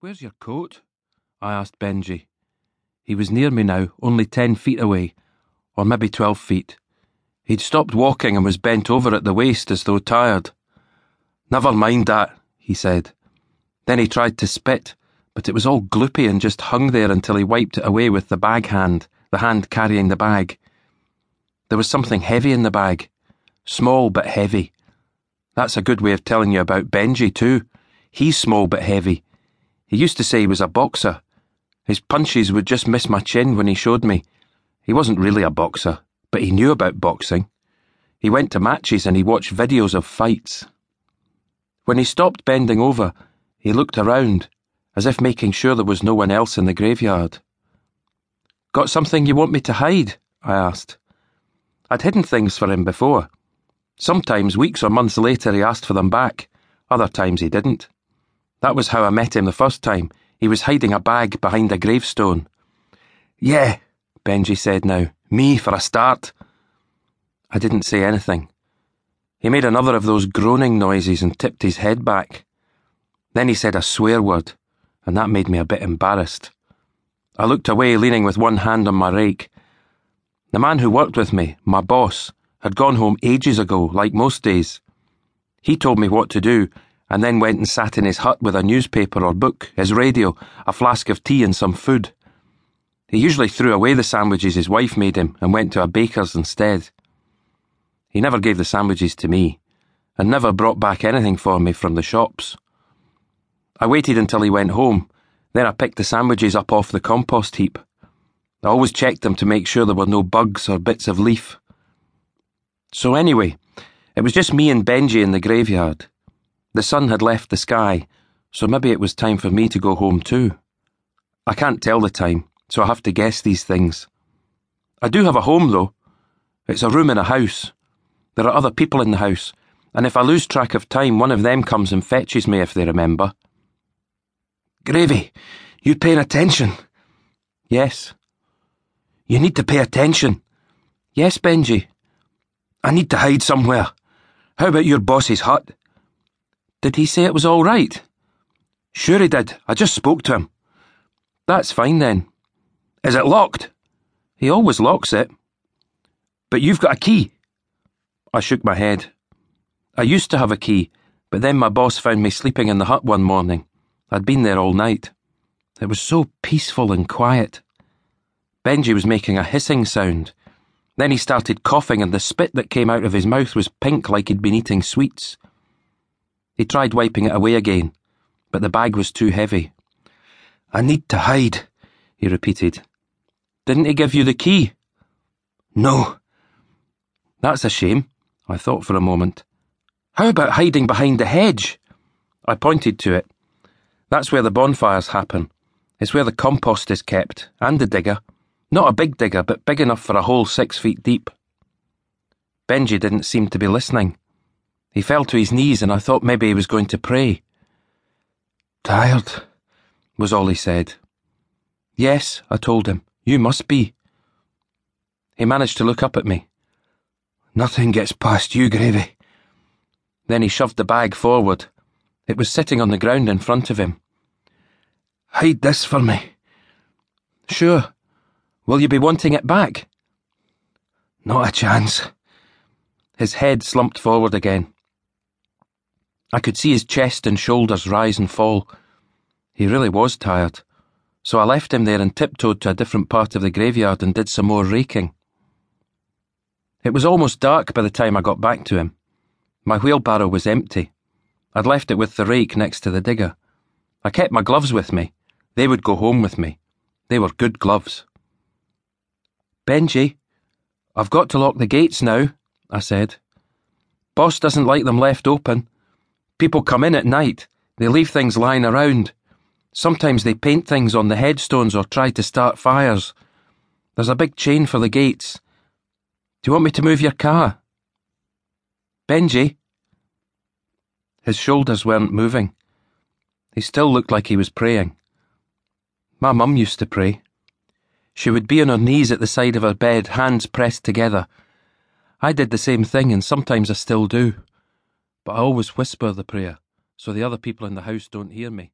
Where's your coat? I asked Benjy. He was near me now, only ten feet away, or maybe twelve feet. He'd stopped walking and was bent over at the waist as though tired. Never mind that, he said. Then he tried to spit, but it was all gloopy and just hung there until he wiped it away with the bag hand, the hand carrying the bag. There was something heavy in the bag. Small but heavy. That's a good way of telling you about Benjy, too. He's small but heavy. He used to say he was a boxer. His punches would just miss my chin when he showed me. He wasn't really a boxer, but he knew about boxing. He went to matches and he watched videos of fights. When he stopped bending over, he looked around, as if making sure there was no one else in the graveyard. Got something you want me to hide? I asked. I'd hidden things for him before. Sometimes, weeks or months later, he asked for them back. Other times, he didn't. That was how I met him the first time. He was hiding a bag behind a gravestone. Yeah, Benjy said now. Me for a start. I didn't say anything. He made another of those groaning noises and tipped his head back. Then he said a swear word, and that made me a bit embarrassed. I looked away, leaning with one hand on my rake. The man who worked with me, my boss, had gone home ages ago, like most days. He told me what to do, and then went and sat in his hut with a newspaper or book, his radio, a flask of tea, and some food. He usually threw away the sandwiches his wife made him and went to a baker's instead. He never gave the sandwiches to me, and never brought back anything for me from the shops. I waited until he went home, then I picked the sandwiches up off the compost heap. I always checked them to make sure there were no bugs or bits of leaf. So, anyway, it was just me and Benjy in the graveyard. The sun had left the sky, so maybe it was time for me to go home too. I can't tell the time, so I have to guess these things. I do have a home, though. It's a room in a house. There are other people in the house, and if I lose track of time, one of them comes and fetches me if they remember. Gravy, you paying attention? Yes. You need to pay attention. Yes, Benjy. I need to hide somewhere. How about your boss's hut? Did he say it was all right? Sure he did. I just spoke to him. That's fine then. Is it locked? He always locks it. But you've got a key. I shook my head. I used to have a key, but then my boss found me sleeping in the hut one morning. I'd been there all night. It was so peaceful and quiet. Benjy was making a hissing sound. Then he started coughing, and the spit that came out of his mouth was pink like he'd been eating sweets. He tried wiping it away again, but the bag was too heavy. I need to hide, he repeated. Didn't he give you the key? No. That's a shame, I thought for a moment. How about hiding behind the hedge? I pointed to it. That's where the bonfires happen. It's where the compost is kept, and the digger. Not a big digger, but big enough for a hole six feet deep. Benjy didn't seem to be listening. He fell to his knees, and I thought maybe he was going to pray. Tired, was all he said. Yes, I told him. You must be. He managed to look up at me. Nothing gets past you, Gravy. Then he shoved the bag forward. It was sitting on the ground in front of him. Hide this for me. Sure. Will you be wanting it back? Not a chance. His head slumped forward again. I could see his chest and shoulders rise and fall. He really was tired, so I left him there and tiptoed to a different part of the graveyard and did some more raking. It was almost dark by the time I got back to him. My wheelbarrow was empty. I'd left it with the rake next to the digger. I kept my gloves with me. They would go home with me. They were good gloves. Benjy, I've got to lock the gates now, I said. Boss doesn't like them left open. People come in at night. They leave things lying around. Sometimes they paint things on the headstones or try to start fires. There's a big chain for the gates. Do you want me to move your car? Benjy? His shoulders weren't moving. He still looked like he was praying. My mum used to pray. She would be on her knees at the side of her bed, hands pressed together. I did the same thing, and sometimes I still do but I always whisper the prayer so the other people in the house don't hear me.